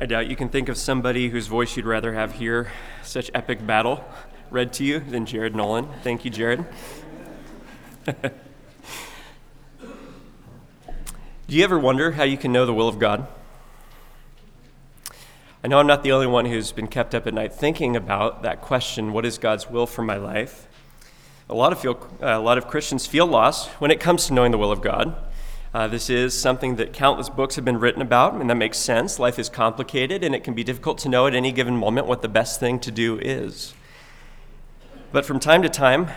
I doubt you can think of somebody whose voice you'd rather have hear such epic battle read to you than Jared Nolan. Thank you, Jared. Do you ever wonder how you can know the will of God? I know I'm not the only one who's been kept up at night thinking about that question what is God's will for my life? A lot of, feel, a lot of Christians feel lost when it comes to knowing the will of God. Uh, this is something that countless books have been written about, and that makes sense. Life is complicated, and it can be difficult to know at any given moment what the best thing to do is. But from time to time,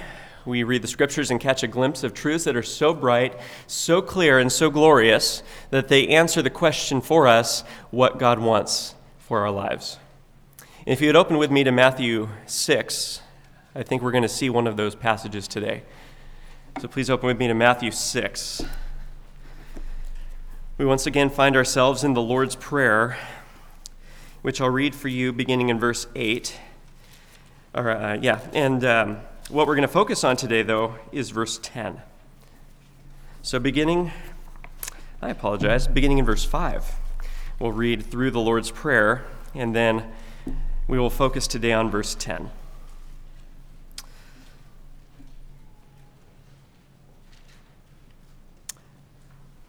we read the scriptures and catch a glimpse of truths that are so bright, so clear, and so glorious that they answer the question for us what God wants for our lives. if you would open with me to Matthew 6, I think we're going to see one of those passages today. So please open with me to Matthew 6 we once again find ourselves in the Lord's Prayer, which I'll read for you beginning in verse 8. Or, uh, yeah, and um, what we're going to focus on today, though, is verse 10. So, beginning, I apologize, beginning in verse 5, we'll read through the Lord's Prayer, and then we will focus today on verse 10.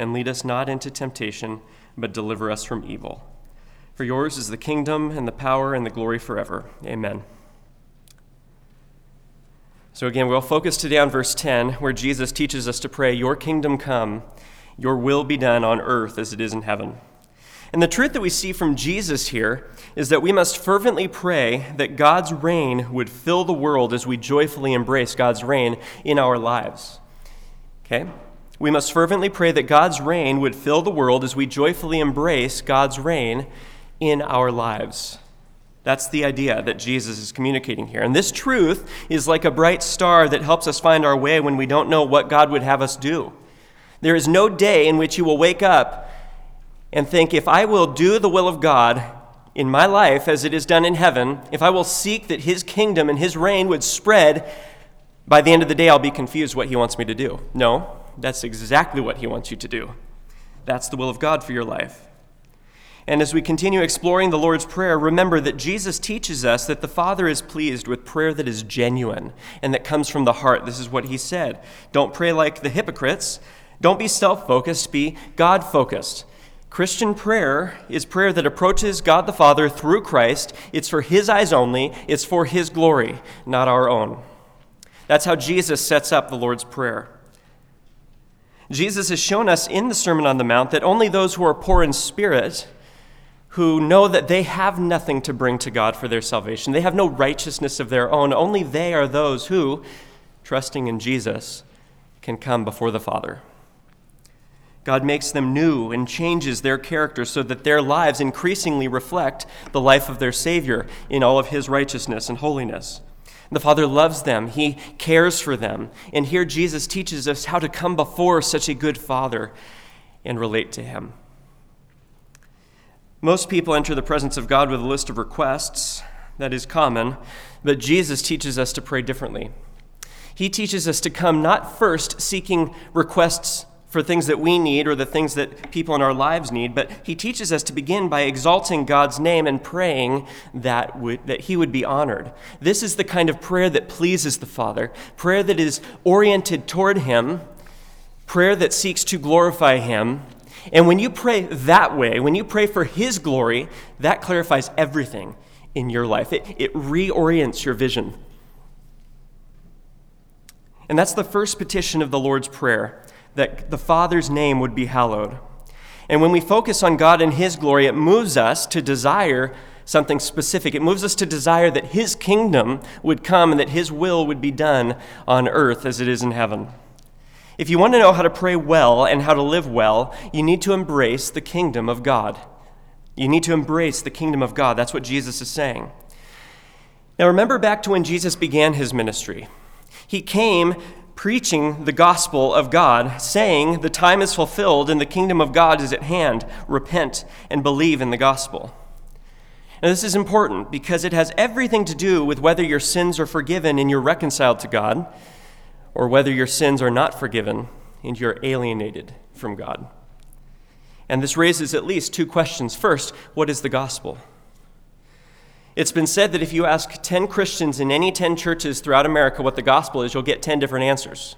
and lead us not into temptation, but deliver us from evil. For yours is the kingdom and the power and the glory forever. Amen. So, again, we'll focus today on verse 10, where Jesus teaches us to pray, Your kingdom come, your will be done on earth as it is in heaven. And the truth that we see from Jesus here is that we must fervently pray that God's reign would fill the world as we joyfully embrace God's reign in our lives. Okay? We must fervently pray that God's reign would fill the world as we joyfully embrace God's reign in our lives. That's the idea that Jesus is communicating here. And this truth is like a bright star that helps us find our way when we don't know what God would have us do. There is no day in which you will wake up and think, if I will do the will of God in my life as it is done in heaven, if I will seek that His kingdom and His reign would spread, by the end of the day I'll be confused what He wants me to do. No, that's exactly what He wants you to do. That's the will of God for your life. And as we continue exploring the Lord's Prayer, remember that Jesus teaches us that the Father is pleased with prayer that is genuine and that comes from the heart. This is what He said. Don't pray like the hypocrites. Don't be self focused, be God focused. Christian prayer is prayer that approaches God the Father through Christ. It's for His eyes only, it's for His glory, not our own. That's how Jesus sets up the Lord's Prayer. Jesus has shown us in the Sermon on the Mount that only those who are poor in spirit, who know that they have nothing to bring to God for their salvation, they have no righteousness of their own, only they are those who, trusting in Jesus, can come before the Father. God makes them new and changes their character so that their lives increasingly reflect the life of their Savior in all of His righteousness and holiness. The Father loves them, He cares for them. And here Jesus teaches us how to come before such a good Father and relate to Him. Most people enter the presence of God with a list of requests. That is common, but Jesus teaches us to pray differently. He teaches us to come not first seeking requests for things that we need or the things that people in our lives need, but he teaches us to begin by exalting God's name and praying that, that he would be honored. This is the kind of prayer that pleases the Father, prayer that is oriented toward him, prayer that seeks to glorify him. And when you pray that way, when you pray for his glory, that clarifies everything in your life. It, it reorients your vision. And that's the first petition of the Lord's Prayer that the Father's name would be hallowed. And when we focus on God and His glory, it moves us to desire something specific. It moves us to desire that His kingdom would come and that His will would be done on earth as it is in heaven. If you want to know how to pray well and how to live well, you need to embrace the kingdom of God. You need to embrace the kingdom of God. That's what Jesus is saying. Now, remember back to when Jesus began his ministry. He came preaching the gospel of God, saying, The time is fulfilled and the kingdom of God is at hand. Repent and believe in the gospel. Now, this is important because it has everything to do with whether your sins are forgiven and you're reconciled to God, or whether your sins are not forgiven and you're alienated from God. And this raises at least two questions. First, what is the gospel? It's been said that if you ask 10 Christians in any 10 churches throughout America what the gospel is, you'll get 10 different answers.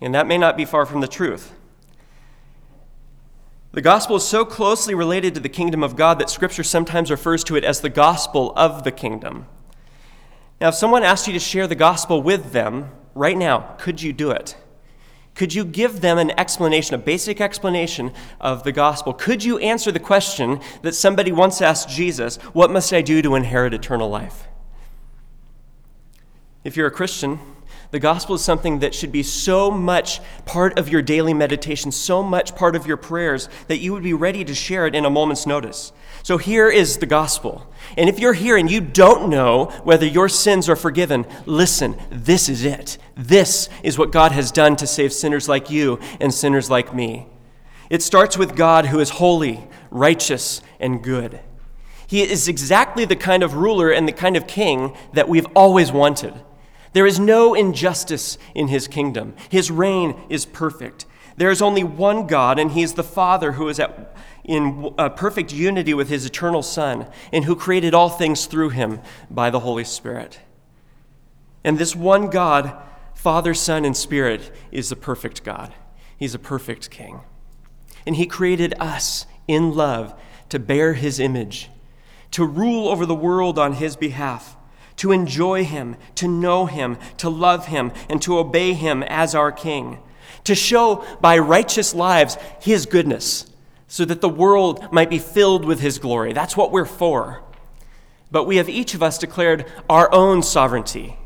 And that may not be far from the truth. The gospel is so closely related to the kingdom of God that Scripture sometimes refers to it as the gospel of the kingdom. Now, if someone asked you to share the gospel with them right now, could you do it? Could you give them an explanation, a basic explanation of the gospel? Could you answer the question that somebody once asked Jesus, What must I do to inherit eternal life? If you're a Christian, the gospel is something that should be so much part of your daily meditation, so much part of your prayers, that you would be ready to share it in a moment's notice. So here is the gospel. And if you're here and you don't know whether your sins are forgiven, listen, this is it. This is what God has done to save sinners like you and sinners like me. It starts with God who is holy, righteous, and good. He is exactly the kind of ruler and the kind of king that we've always wanted. There is no injustice in his kingdom. His reign is perfect. There is only one God, and he is the Father who is at, in uh, perfect unity with his eternal Son, and who created all things through him by the Holy Spirit. And this one God, Father, Son, and Spirit, is the perfect God. He's a perfect King. And he created us in love to bear his image, to rule over the world on his behalf to enjoy Him, to know Him, to love Him, and to obey Him as our King, to show by righteous lives His goodness, so that the world might be filled with His glory. That's what we're for. But we have each of us declared our own sovereignty,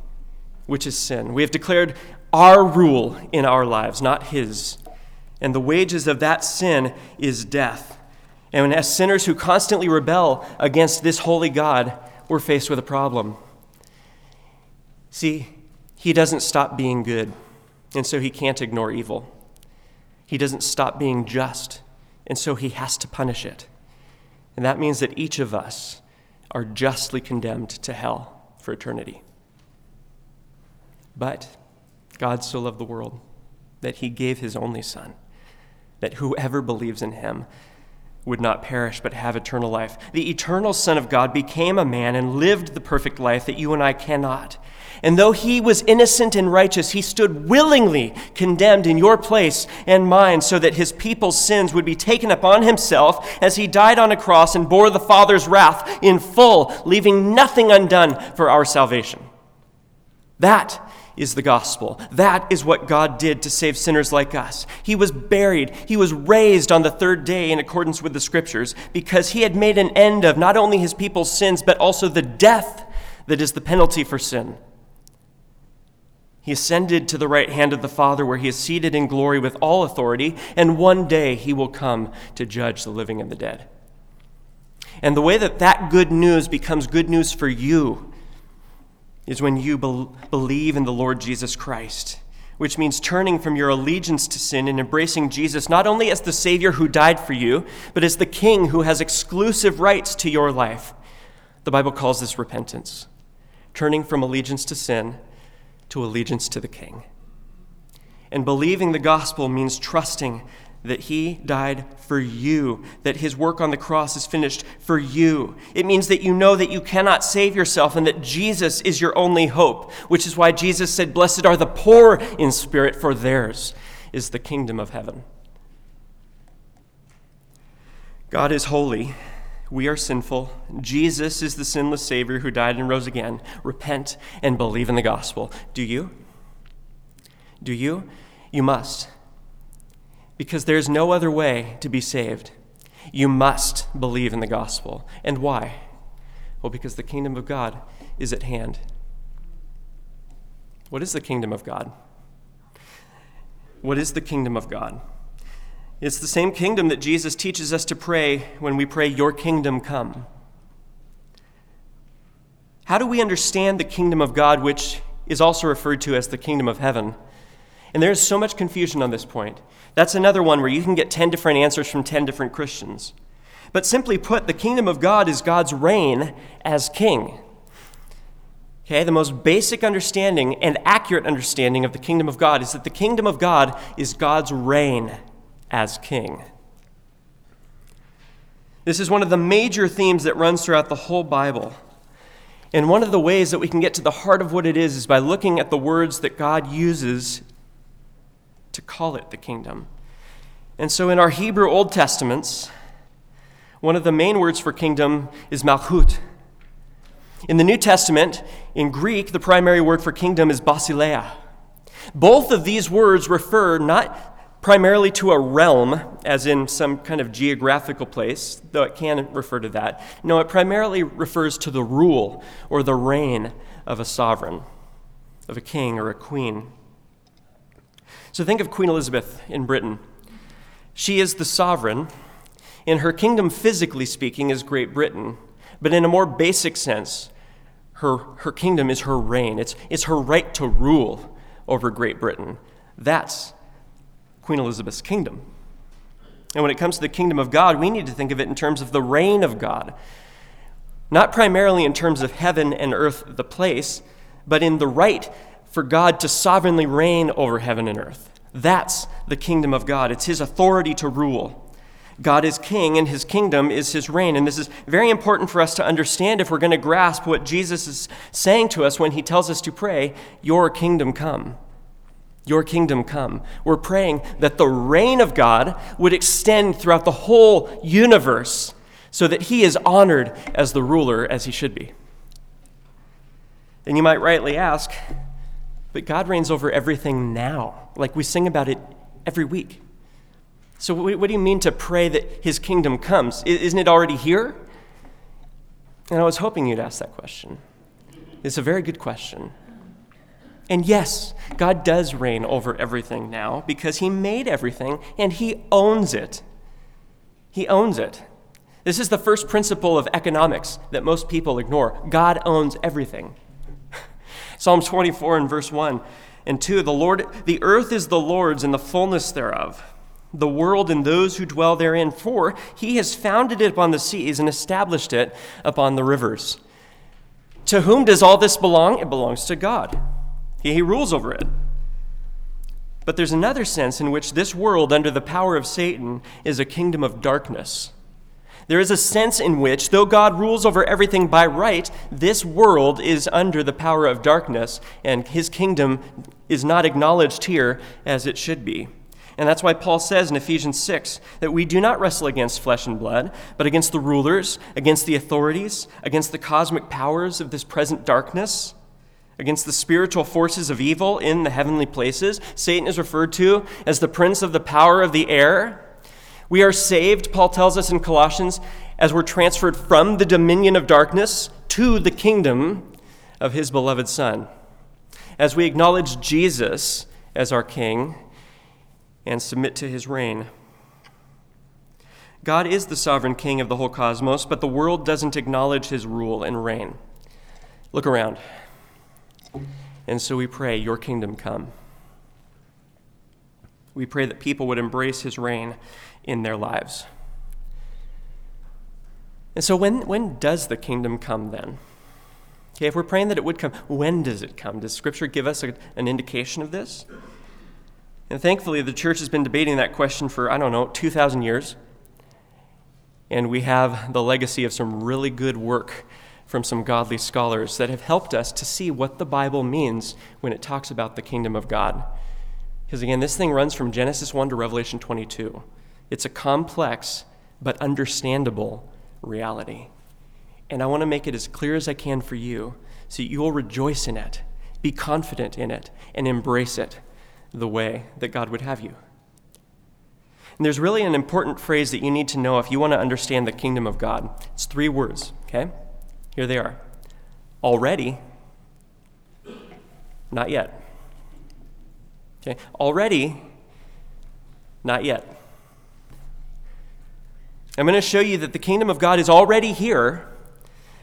which is sin. We have declared our rule in our lives, not His. And the wages of that sin is death. And as sinners who constantly rebel against this holy God, we're faced with a problem. See, he doesn't stop being good, and so he can't ignore evil. He doesn't stop being just, and so he has to punish it. And that means that each of us are justly condemned to hell for eternity. But God so loved the world that he gave his only Son, that whoever believes in him would not perish but have eternal life. The eternal Son of God became a man and lived the perfect life that you and I cannot. And though he was innocent and righteous, he stood willingly condemned in your place and mine so that his people's sins would be taken upon himself as he died on a cross and bore the Father's wrath in full, leaving nothing undone for our salvation. That is the gospel. That is what God did to save sinners like us. He was buried, he was raised on the third day in accordance with the scriptures because he had made an end of not only his people's sins, but also the death that is the penalty for sin. He ascended to the right hand of the Father, where he is seated in glory with all authority, and one day he will come to judge the living and the dead. And the way that that good news becomes good news for you is when you be- believe in the Lord Jesus Christ, which means turning from your allegiance to sin and embracing Jesus not only as the Savior who died for you, but as the King who has exclusive rights to your life. The Bible calls this repentance, turning from allegiance to sin to allegiance to the King. And believing the gospel means trusting that he died for you, that his work on the cross is finished for you. It means that you know that you cannot save yourself and that Jesus is your only hope, which is why Jesus said, Blessed are the poor in spirit, for theirs is the kingdom of heaven. God is holy. We are sinful. Jesus is the sinless Savior who died and rose again. Repent and believe in the gospel. Do you? Do you? You must. Because there's no other way to be saved. You must believe in the gospel. And why? Well, because the kingdom of God is at hand. What is the kingdom of God? What is the kingdom of God? It's the same kingdom that Jesus teaches us to pray when we pray, Your kingdom come. How do we understand the kingdom of God, which is also referred to as the kingdom of heaven? And there's so much confusion on this point. That's another one where you can get 10 different answers from 10 different Christians. But simply put, the kingdom of God is God's reign as king. Okay, the most basic understanding and accurate understanding of the kingdom of God is that the kingdom of God is God's reign as king. This is one of the major themes that runs throughout the whole Bible. And one of the ways that we can get to the heart of what it is is by looking at the words that God uses to call it the kingdom. And so in our Hebrew Old Testaments, one of the main words for kingdom is malchut. In the New Testament, in Greek, the primary word for kingdom is basileia. Both of these words refer not primarily to a realm, as in some kind of geographical place, though it can refer to that. No, it primarily refers to the rule or the reign of a sovereign, of a king or a queen. So think of Queen Elizabeth in Britain. She is the sovereign, and her kingdom, physically speaking, is Great Britain. But in a more basic sense, her, her kingdom is her reign. It's, it's her right to rule over Great Britain. That's Queen Elizabeth's kingdom. And when it comes to the kingdom of God, we need to think of it in terms of the reign of God. Not primarily in terms of heaven and earth, the place, but in the right for God to sovereignly reign over heaven and earth. That's the kingdom of God. It's his authority to rule. God is king, and his kingdom is his reign. And this is very important for us to understand if we're going to grasp what Jesus is saying to us when he tells us to pray, Your kingdom come. Your kingdom come. We're praying that the reign of God would extend throughout the whole universe so that he is honored as the ruler as he should be. Then you might rightly ask, but God reigns over everything now, like we sing about it every week. So, what do you mean to pray that his kingdom comes? Isn't it already here? And I was hoping you'd ask that question. It's a very good question. And yes, God does reign over everything now because He made everything and He owns it. He owns it. This is the first principle of economics that most people ignore God owns everything. Psalms 24 and verse 1 and 2 the Lord the earth is the Lord's and the fullness thereof the world and those who dwell therein for he has founded it upon the seas and established it upon the rivers to whom does all this belong it belongs to God he rules over it. But there's another sense in which this world, under the power of Satan, is a kingdom of darkness. There is a sense in which, though God rules over everything by right, this world is under the power of darkness, and his kingdom is not acknowledged here as it should be. And that's why Paul says in Ephesians 6 that we do not wrestle against flesh and blood, but against the rulers, against the authorities, against the cosmic powers of this present darkness against the spiritual forces of evil in the heavenly places. Satan is referred to as the prince of the power of the air. We are saved, Paul tells us in Colossians, as we're transferred from the dominion of darkness to the kingdom of his beloved Son. As we acknowledge Jesus as our King and submit to his reign. God is the sovereign King of the whole cosmos, but the world doesn't acknowledge his rule and reign. Look around. And so we pray, Your kingdom come. We pray that people would embrace His reign in their lives. And so, when, when does the kingdom come then? Okay, if we're praying that it would come, when does it come? Does Scripture give us a, an indication of this? And thankfully, the church has been debating that question for, I don't know, 2,000 years. And we have the legacy of some really good work from some godly scholars that have helped us to see what the Bible means when it talks about the kingdom of God. Because again, this thing runs from Genesis 1 to Revelation 22. It's a complex but understandable reality. And I want to make it as clear as I can for you so you will rejoice in it, be confident in it, and embrace it. the way that God would have you. And there's really an important phrase that you need to know if you want to understand the kingdom of God. It's three words, okay? Here they are already, not yet. Okay? Already, not yet. I'm going to show you that the kingdom of God is already here,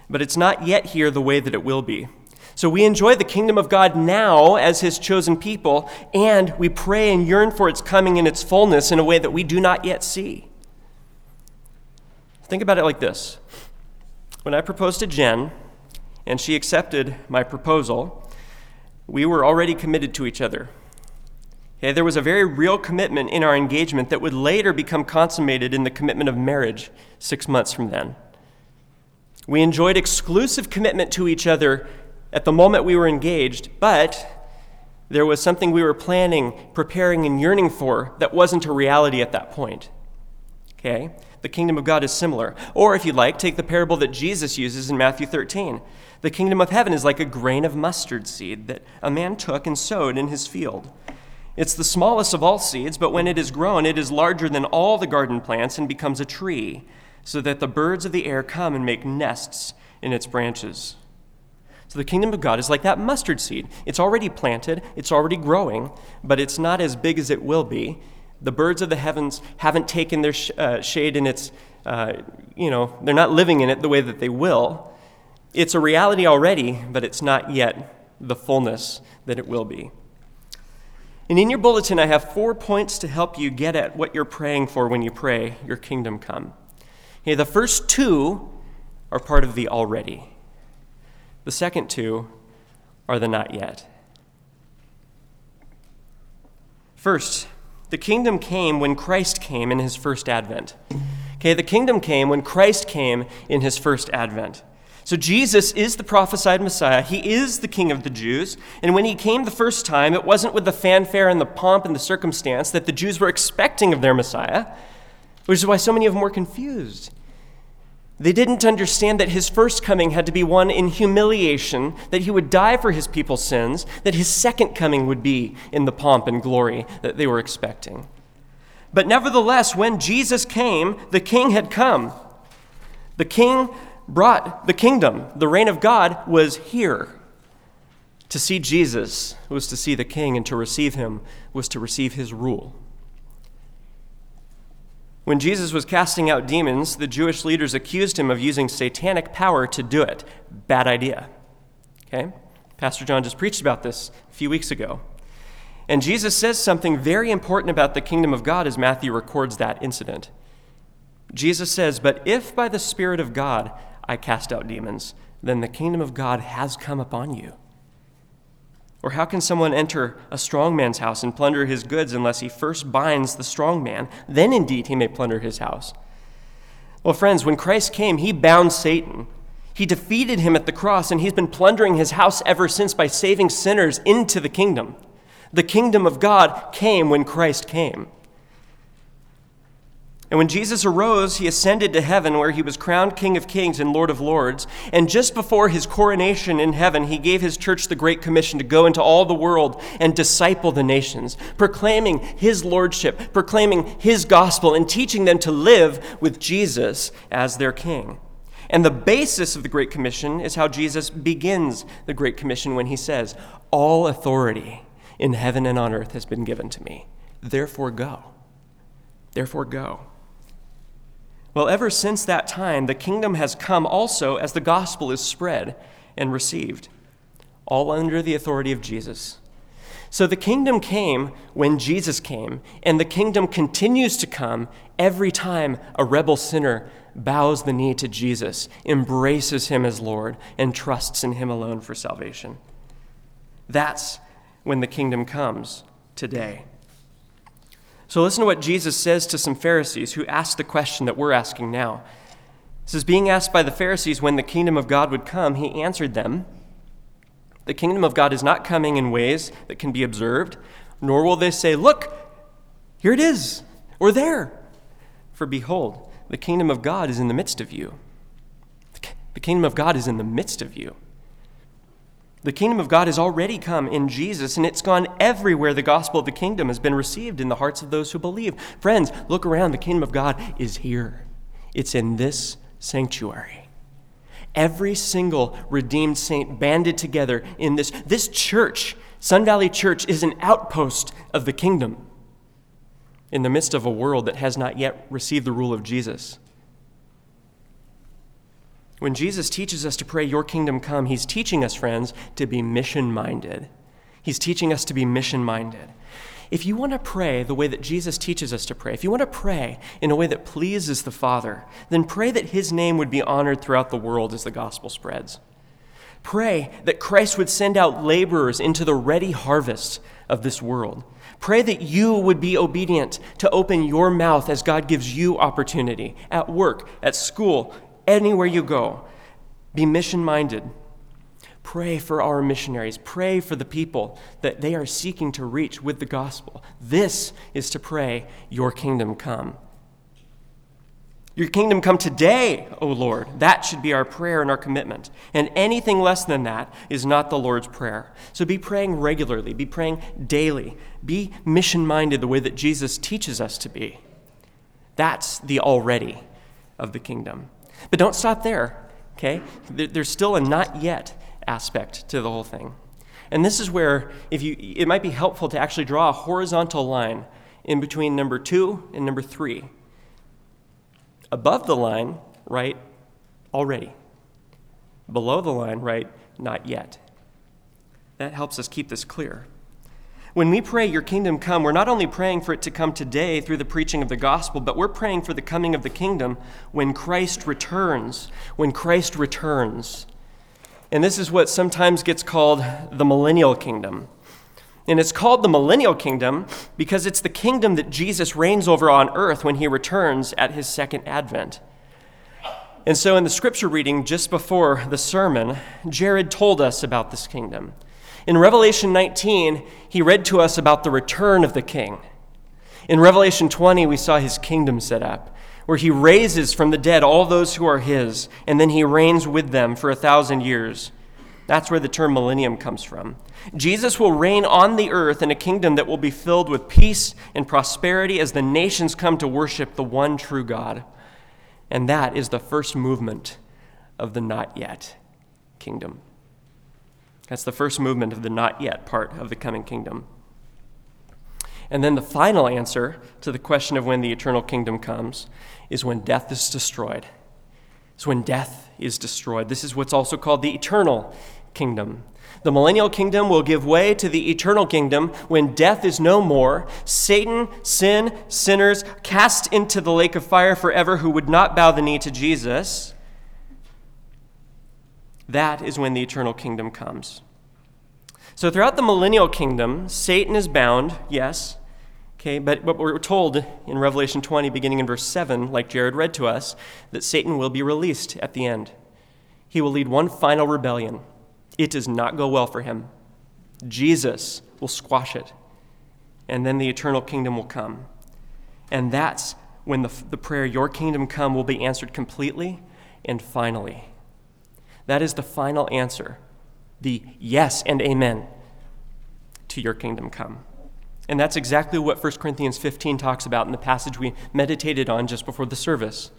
but it's not yet here the way that it will be. So we enjoy the kingdom of God now as his chosen people, and we pray and yearn for its coming in its fullness in a way that we do not yet see. Think about it like this When I proposed to Jen, and she accepted my proposal, we were already committed to each other. Okay, there was a very real commitment in our engagement that would later become consummated in the commitment of marriage six months from then. We enjoyed exclusive commitment to each other at the moment we were engaged, but there was something we were planning, preparing, and yearning for that wasn't a reality at that point. Okay? The kingdom of God is similar. Or, if you'd like, take the parable that Jesus uses in Matthew 13. The kingdom of heaven is like a grain of mustard seed that a man took and sowed in his field. It's the smallest of all seeds, but when it is grown, it is larger than all the garden plants and becomes a tree, so that the birds of the air come and make nests in its branches. So the kingdom of God is like that mustard seed. It's already planted, it's already growing, but it's not as big as it will be. The birds of the heavens haven't taken their sh- uh, shade in its, uh, you know, they're not living in it the way that they will. It's a reality already, but it's not yet the fullness that it will be. And in your bulletin, I have four points to help you get at what you're praying for when you pray, Your kingdom come. Okay, the first two are part of the already. The second two are the not yet. First, the kingdom came when Christ came in his first advent. Okay, the kingdom came when Christ came in his first advent. So Jesus is the prophesied Messiah. He is the King of the Jews. And when he came the first time, it wasn't with the fanfare and the pomp and the circumstance that the Jews were expecting of their Messiah, which is why so many of them were confused. They didn't understand that his first coming had to be one in humiliation, that he would die for his people's sins, that his second coming would be in the pomp and glory that they were expecting. But nevertheless, when Jesus came, the king had come. The king brought the kingdom. The reign of God was here. To see Jesus was to see the king, and to receive him was to receive his rule. When Jesus was casting out demons, the Jewish leaders accused him of using satanic power to do it. Bad idea. Okay? Pastor John just preached about this a few weeks ago. And Jesus says something very important about the kingdom of God as Matthew records that incident. Jesus says, But if by the Spirit of God I cast out demons, then the kingdom of God has come upon you. Or how can someone enter a strong man's house and plunder his goods unless he first binds the strong man? Then indeed he may plunder his house. Well, friends, when Christ came, he bound Satan. He defeated him at the cross, and he's been plundering his house ever since by saving sinners into the kingdom. The kingdom of God came when Christ came. And when Jesus arose, he ascended to heaven, where he was crowned King of Kings and Lord of Lords. And just before his coronation in heaven, he gave his church the Great Commission to go into all the world and disciple the nations, proclaiming his lordship, proclaiming his gospel, and teaching them to live with Jesus as their King. And the basis of the Great Commission is how Jesus begins the Great Commission when he says, All authority in heaven and on earth has been given to me. Therefore, go. Therefore, go. Well, ever since that time, the kingdom has come also as the gospel is spread and received, all under the authority of Jesus. So the kingdom came when Jesus came, and the kingdom continues to come every time a rebel sinner bows the knee to Jesus, embraces him as Lord, and trusts in him alone for salvation. That's when the kingdom comes today. So listen to what Jesus says to some Pharisees who asked the question that we're asking now. This is being asked by the Pharisees when the kingdom of God would come. He answered them The kingdom of God is not coming in ways that can be observed, nor will they say, Look, here it is, or there. For behold, the kingdom of God is in the midst of you. The kingdom of God is in the midst of you. The kingdom of God has already come in Jesus, and it's gone everywhere the gospel of the kingdom has been received in the hearts of those who believe. Friends, look around. The kingdom of God is here, it's in this sanctuary. Every single redeemed saint banded together in this. This church, Sun Valley Church, is an outpost of the kingdom in the midst of a world that has not yet received the rule of Jesus. When Jesus teaches us to pray, Your kingdom come, He's teaching us, friends, to be mission minded. He's teaching us to be mission minded. If you want to pray the way that Jesus teaches us to pray, if you want to pray in a way that pleases the Father, then pray that His name would be honored throughout the world as the gospel spreads. Pray that Christ would send out laborers into the ready harvest of this world. Pray that you would be obedient to open your mouth as God gives you opportunity at work, at school, anywhere you go. Be mission minded. Pray for our missionaries. Pray for the people that they are seeking to reach with the gospel. This is to pray, Your kingdom come. Your kingdom come today, O Lord. That should be our prayer and our commitment. And anything less than that is not the Lord's prayer. So be praying regularly, be praying daily, be mission minded the way that Jesus teaches us to be. That's the already of the kingdom. But don't stop there, okay? There's still a not yet aspect to the whole thing. And this is where if you it might be helpful to actually draw a horizontal line in between number 2 and number 3. Above the line, write already. Below the line, write not yet. That helps us keep this clear. When we pray, Your kingdom come, we're not only praying for it to come today through the preaching of the gospel, but we're praying for the coming of the kingdom when Christ returns. When Christ returns. And this is what sometimes gets called the millennial kingdom. And it's called the millennial kingdom because it's the kingdom that Jesus reigns over on earth when he returns at his second advent. And so, in the scripture reading just before the sermon, Jared told us about this kingdom. In Revelation 19, he read to us about the return of the king. In Revelation 20, we saw his kingdom set up, where he raises from the dead all those who are his, and then he reigns with them for a thousand years. That's where the term millennium comes from. Jesus will reign on the earth in a kingdom that will be filled with peace and prosperity as the nations come to worship the one true God. And that is the first movement of the not yet kingdom. That's the first movement of the not yet part of the coming kingdom. And then the final answer to the question of when the eternal kingdom comes is when death is destroyed. It's when death is destroyed. This is what's also called the eternal kingdom. The millennial kingdom will give way to the eternal kingdom when death is no more. Satan, sin, sinners cast into the lake of fire forever who would not bow the knee to Jesus. That is when the eternal kingdom comes. So, throughout the millennial kingdom, Satan is bound, yes. Okay, but, but we're told in Revelation 20, beginning in verse 7, like Jared read to us, that Satan will be released at the end. He will lead one final rebellion. It does not go well for him. Jesus will squash it, and then the eternal kingdom will come. And that's when the, the prayer, Your kingdom come, will be answered completely and finally. That is the final answer, the yes and amen to your kingdom come. And that's exactly what 1 Corinthians 15 talks about in the passage we meditated on just before the service.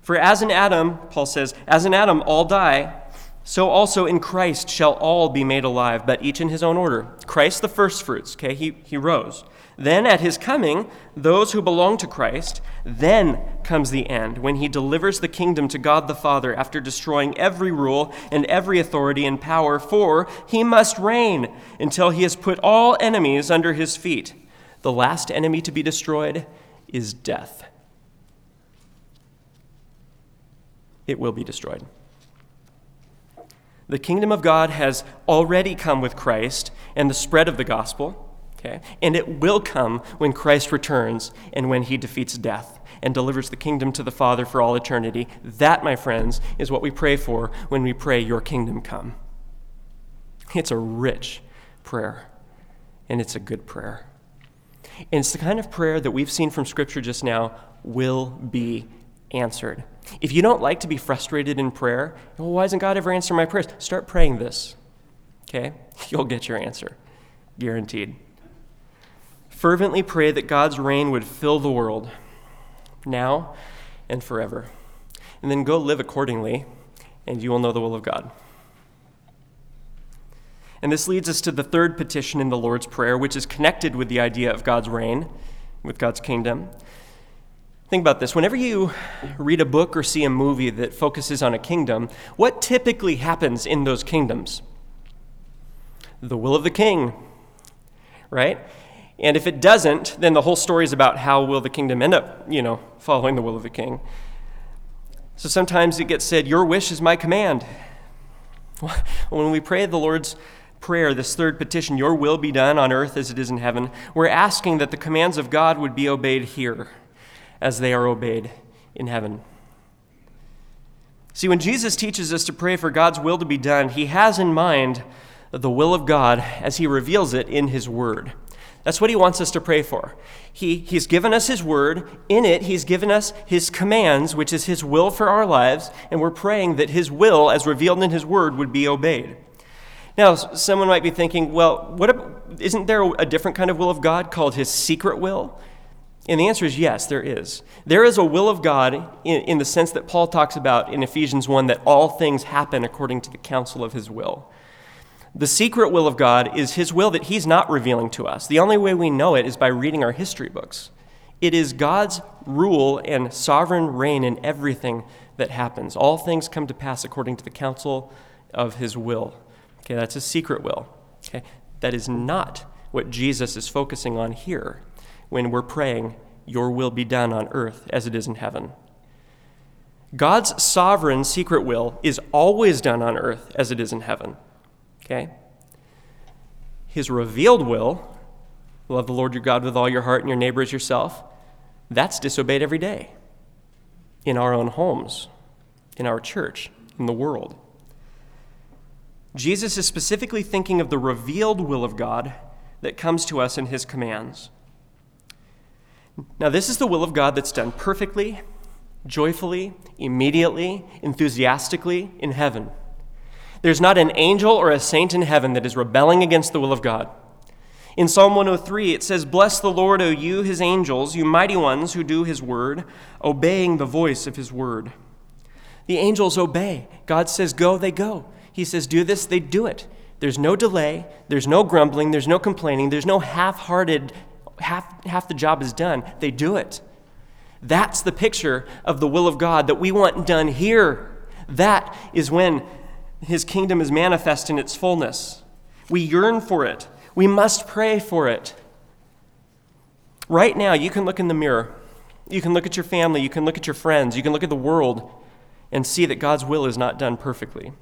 For as in Adam, Paul says, as in Adam all die, so also in Christ shall all be made alive, but each in his own order. Christ the firstfruits, okay, he, he rose. Then at his coming, those who belong to Christ, then comes the end, when he delivers the kingdom to God the Father after destroying every rule and every authority and power, for he must reign until he has put all enemies under his feet. The last enemy to be destroyed is death. It will be destroyed. The kingdom of God has already come with Christ and the spread of the gospel. Okay? And it will come when Christ returns and when he defeats death and delivers the kingdom to the Father for all eternity. That, my friends, is what we pray for when we pray, Your kingdom come. It's a rich prayer, and it's a good prayer. And it's the kind of prayer that we've seen from Scripture just now will be answered. If you don't like to be frustrated in prayer, well, why doesn't God ever answer my prayers? Start praying this. Okay? You'll get your answer. Guaranteed. Fervently pray that God's reign would fill the world, now and forever. And then go live accordingly, and you will know the will of God. And this leads us to the third petition in the Lord's Prayer, which is connected with the idea of God's reign, with God's kingdom. Think about this. Whenever you read a book or see a movie that focuses on a kingdom, what typically happens in those kingdoms? The will of the king, right? And if it doesn't, then the whole story is about how will the kingdom end up, you know, following the will of the king. So sometimes it gets said, Your wish is my command. When we pray the Lord's prayer, this third petition, Your will be done on earth as it is in heaven, we're asking that the commands of God would be obeyed here as they are obeyed in heaven. See, when Jesus teaches us to pray for God's will to be done, he has in mind the will of God as he reveals it in his word. That's what he wants us to pray for. He, he's given us his word. In it, he's given us his commands, which is his will for our lives, and we're praying that his will, as revealed in his word, would be obeyed. Now, someone might be thinking, well, what, isn't there a different kind of will of God called his secret will? And the answer is yes, there is. There is a will of God in, in, the sense that Paul talks about in Ephesians 1 that all things happen according to the counsel of his will. The secret will of God is his will that he's not revealing to us. The only way we know it is by reading our history books. It is God's rule and sovereign reign in everything that happens. All things come to pass according to the counsel of his will. Okay, that's a secret will. Okay, that is not what Jesus is focusing on here when we're praying, Your will be done on earth as it is in heaven. God's sovereign secret will is always done on earth as it is in heaven. Okay? His revealed will, love the Lord your God with all your heart and your neighbor as yourself, that's disobeyed every day in our own homes, in our church, in the world. Jesus is specifically thinking of the revealed will of God that comes to us in his commands. Now, this is the will of God that's done perfectly, joyfully, immediately, enthusiastically in heaven. There's not an angel or a saint in heaven that is rebelling against the will of God. In Psalm 103, it says, Bless the Lord, O you, his angels, you mighty ones who do his word, obeying the voice of his word. The angels obey. God says, Go, they go. He says, Do this, they do it. There's no delay, there's no grumbling, there's no complaining, there's no half hearted, half, half the job is done. They do it. That's the picture of the will of God that we want done here. That is when his kingdom is manifest in its fullness. We yearn for it. We must pray for it. Right now, you can look in the mirror. You can look at your family. You can look at your friends. You can look at the world and see that God's will is not done perfectly.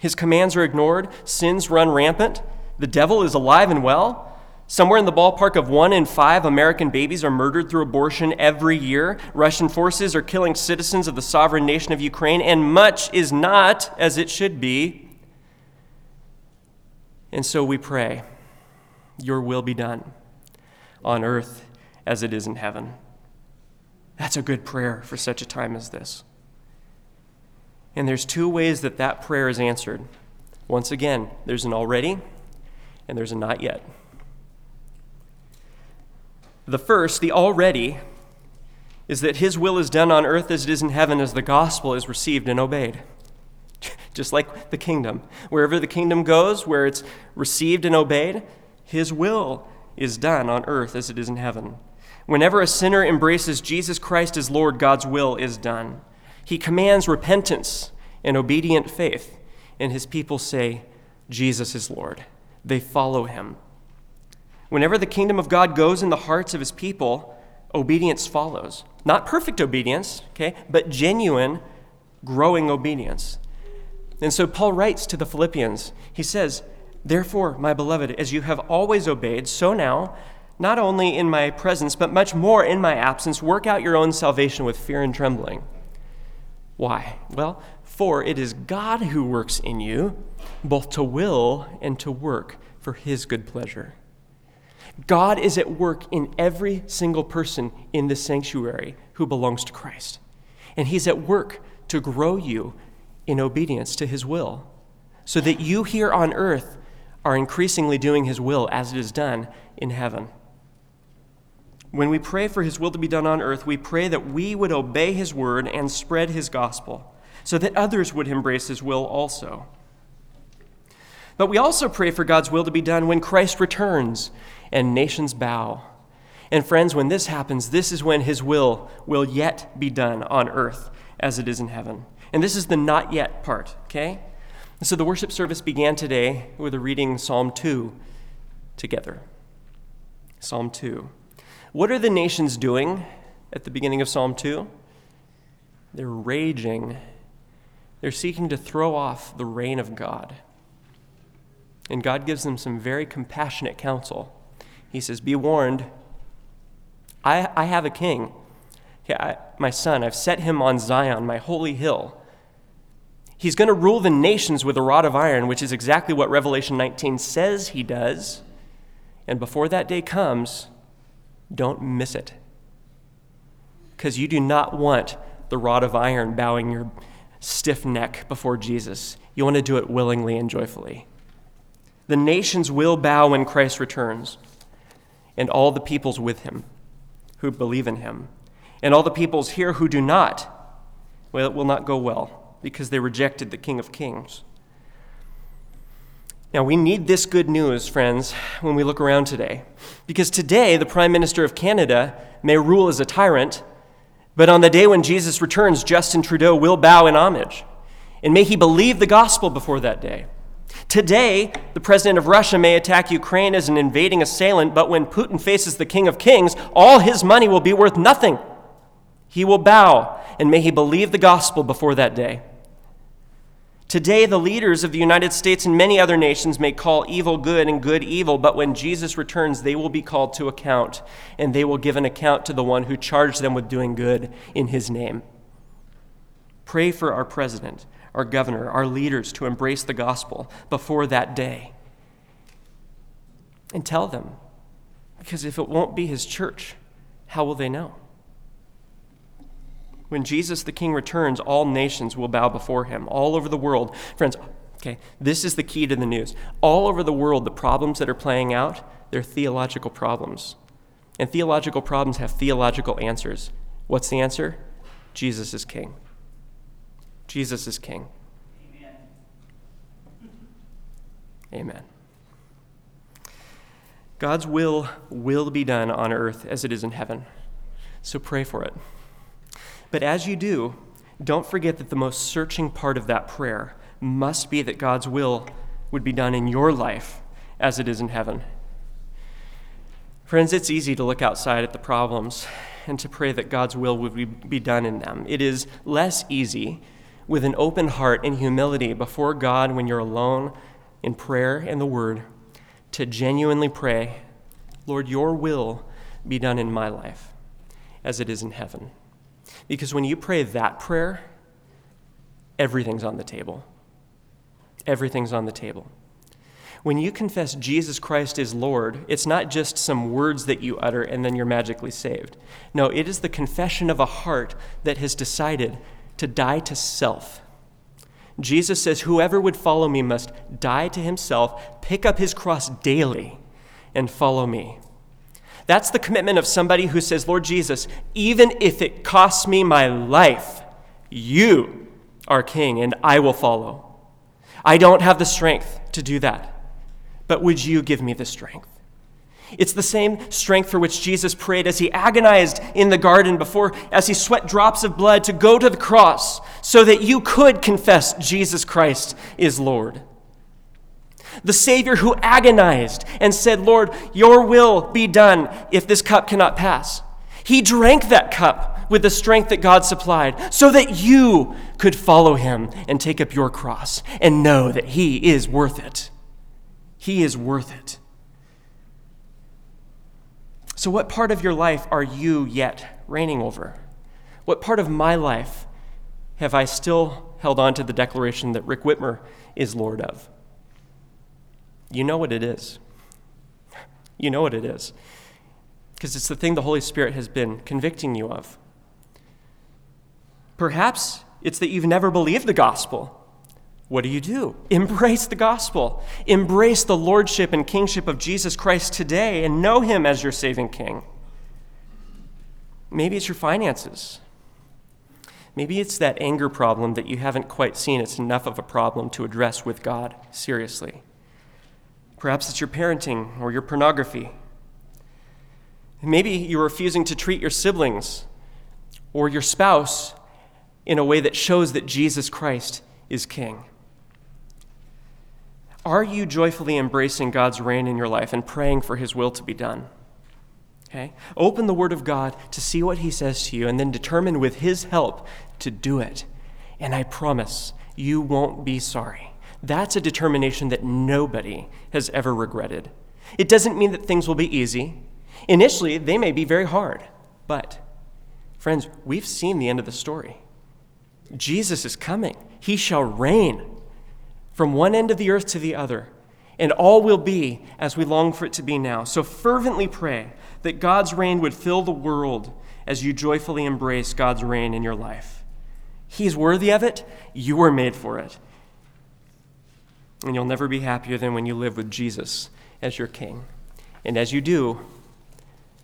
His commands are ignored, sins run rampant, the devil is alive and well. Somewhere in the ballpark of one in five American babies are murdered through abortion every year. Russian forces are killing citizens of the sovereign nation of Ukraine, and much is not as it should be. And so we pray, Your will be done on earth as it is in heaven. That's a good prayer for such a time as this. And there's two ways that that prayer is answered. Once again, there's an already and there's a not yet. The first, the already, is that his will is done on earth as it is in heaven as the gospel is received and obeyed. Just like the kingdom. Wherever the kingdom goes, where it's received and obeyed, his will is done on earth as it is in heaven. Whenever a sinner embraces Jesus Christ as Lord, God's will is done. He commands repentance and obedient faith, and his people say, Jesus is Lord. They follow him. Whenever the kingdom of God goes in the hearts of his people, obedience follows. Not perfect obedience, okay, but genuine, growing obedience. And so Paul writes to the Philippians, he says, Therefore, my beloved, as you have always obeyed, so now, not only in my presence, but much more in my absence, work out your own salvation with fear and trembling. Why? Well, for it is God who works in you, both to will and to work for his good pleasure. God is at work in every single person in this sanctuary who belongs to Christ. And He's at work to grow you in obedience to His will. so that you here on earth are increasingly doing his will as it is done in heaven. When we pray for his will to be done on earth, we pray that we would obey his word and spread his gospel, so that others would embrace his will also. But we also pray for God's will to be done when Christ returns and nations bow. And friends, when this happens, this is when his will will yet be done on earth as it is in heaven. And this is the not yet part, okay? So the worship service began today with a reading Psalm 2 together. Psalm 2. What are the nations doing at the beginning of Psalm 2? They're raging. They're seeking to throw off the reign of God. And God gives them some very compassionate counsel. He says, Be warned, I, I have a king. Yeah, I, my son, I've set him on Zion, my holy hill. He's going to rule the nations with a rod of iron, which is exactly what Revelation 19 says he does. And before that day comes, don't miss it. Because you do not want the rod of iron bowing your stiff neck before Jesus. You want to do it willingly and joyfully. The nations will bow when Christ returns, and all the peoples with him who believe in him. And all the peoples here who do not, well, it will not go well because they rejected the King of Kings. Now, we need this good news, friends, when we look around today. Because today, the Prime Minister of Canada may rule as a tyrant, but on the day when Jesus returns, Justin Trudeau will bow in homage. And may he believe the gospel before that day. Today, the president of Russia may attack Ukraine as an invading assailant, but when Putin faces the King of Kings, all his money will be worth nothing. He will bow, and may he believe the gospel before that day. Today, the leaders of the United States and many other nations may call evil good and good evil, but when Jesus returns, they will be called to account, and they will give an account to the one who charged them with doing good in his name. Pray for our president our governor, our leaders to embrace the gospel before that day. And tell them, because if it won't be his church, how will they know? When Jesus the King returns, all nations will bow before him, all over the world. Friends, okay, this is the key to the news. All over the world, the problems that are playing out, they're theological problems. And theological problems have theological answers. What's the answer? Jesus is King. Jesus is King. Amen. Amen. God's will will be done on earth as it is in heaven. So pray for it. But as you do, don't forget that the most searching part of that prayer must be that God's will would be done in your life as it is in heaven. Friends, it's easy to look outside at the problems and to pray that God's will would be done in them. It is less easy with an open heart and humility before God when you're alone in prayer and the Word to genuinely pray, Lord, your will be done in my life as it is in heaven. Because when you pray that prayer, everything's on the table. Everything's on the table. When you confess Jesus Christ is Lord, it's not just some words that you utter and then you're magically saved. No, it is the confession of a heart that has decided to die to self. Jesus says, Whoever would follow me must die to himself, pick up his cross daily, and follow me. That's the commitment of somebody who says, Lord Jesus, even if it costs me my life, you are king and I will follow. I don't have the strength to do that, but would you give me the strength? It's the same strength for which Jesus prayed as he agonized in the garden before, as he sweat drops of blood to go to the cross so that you could confess Jesus Christ is Lord. The Savior who agonized and said, Lord, your will be done if this cup cannot pass. He drank that cup with the strength that God supplied so that you could follow him and take up your cross and know that he is worth it. He is worth it. So, what part of your life are you yet reigning over? What part of my life have I still held on to the declaration that Rick Whitmer is Lord of? You know what it is. You know what it is. Because it's the thing the Holy Spirit has been convicting you of. Perhaps it's that you've never believed the gospel. What do you do? Embrace the gospel. Embrace the lordship and kingship of Jesus Christ today and know him as your saving king. Maybe it's your finances. Maybe it's that anger problem that you haven't quite seen it's enough of a problem to address with God seriously. Perhaps it's your parenting or your pornography. Maybe you're refusing to treat your siblings or your spouse in a way that shows that Jesus Christ is king. Are you joyfully embracing God's reign in your life and praying for his will to be done? Okay? Open the Word of God to see what He says to you and then determine with His help to do it. And I promise you won't be sorry. That's a determination that nobody has ever regretted. It doesn't mean that things will be easy. Initially, they may be very hard. But, friends, we've seen the end of the story. Jesus is coming, He shall reign from one end of the earth to the other and all will be as we long for it to be now. So fervently pray that God's reign would fill the world as you joyfully embrace God's reign in your life. He's worthy of it, you were made for it. And you'll never be happier than when you live with Jesus as your king. And as you do,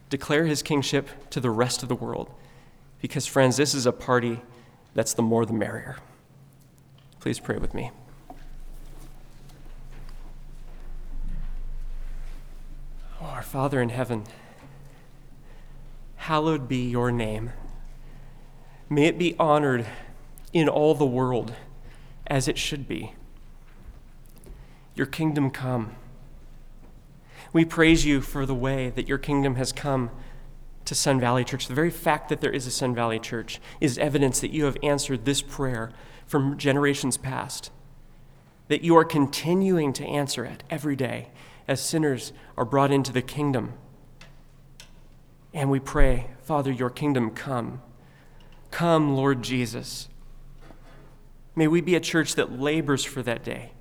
declare his kingship to the rest of the world. Because, friends, this is a party that's the more the merrier. Please pray with me. Oh, our Father in heaven, hallowed be your name. May it be honored in all the world as it should be. Your kingdom come. We praise you for the way that your kingdom has come to Sun Valley Church. The very fact that there is a Sun Valley Church is evidence that you have answered this prayer from generations past, that you are continuing to answer it every day as sinners are brought into the kingdom. And we pray, Father, your kingdom come. Come, Lord Jesus. May we be a church that labors for that day.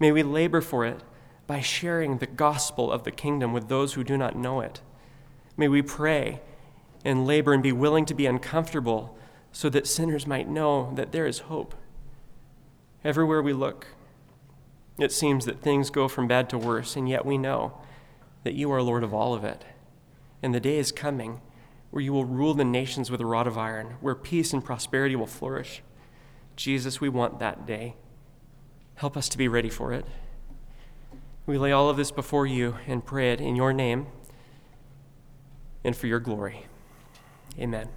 May we labor for it by sharing the gospel of the kingdom with those who do not know it. May we pray and labor and be willing to be uncomfortable so that sinners might know that there is hope. Everywhere we look, it seems that things go from bad to worse, and yet we know that you are Lord of all of it. And the day is coming where you will rule the nations with a rod of iron, where peace and prosperity will flourish. Jesus, we want that day. Help us to be ready for it. We lay all of this before you and pray it in your name and for your glory. Amen.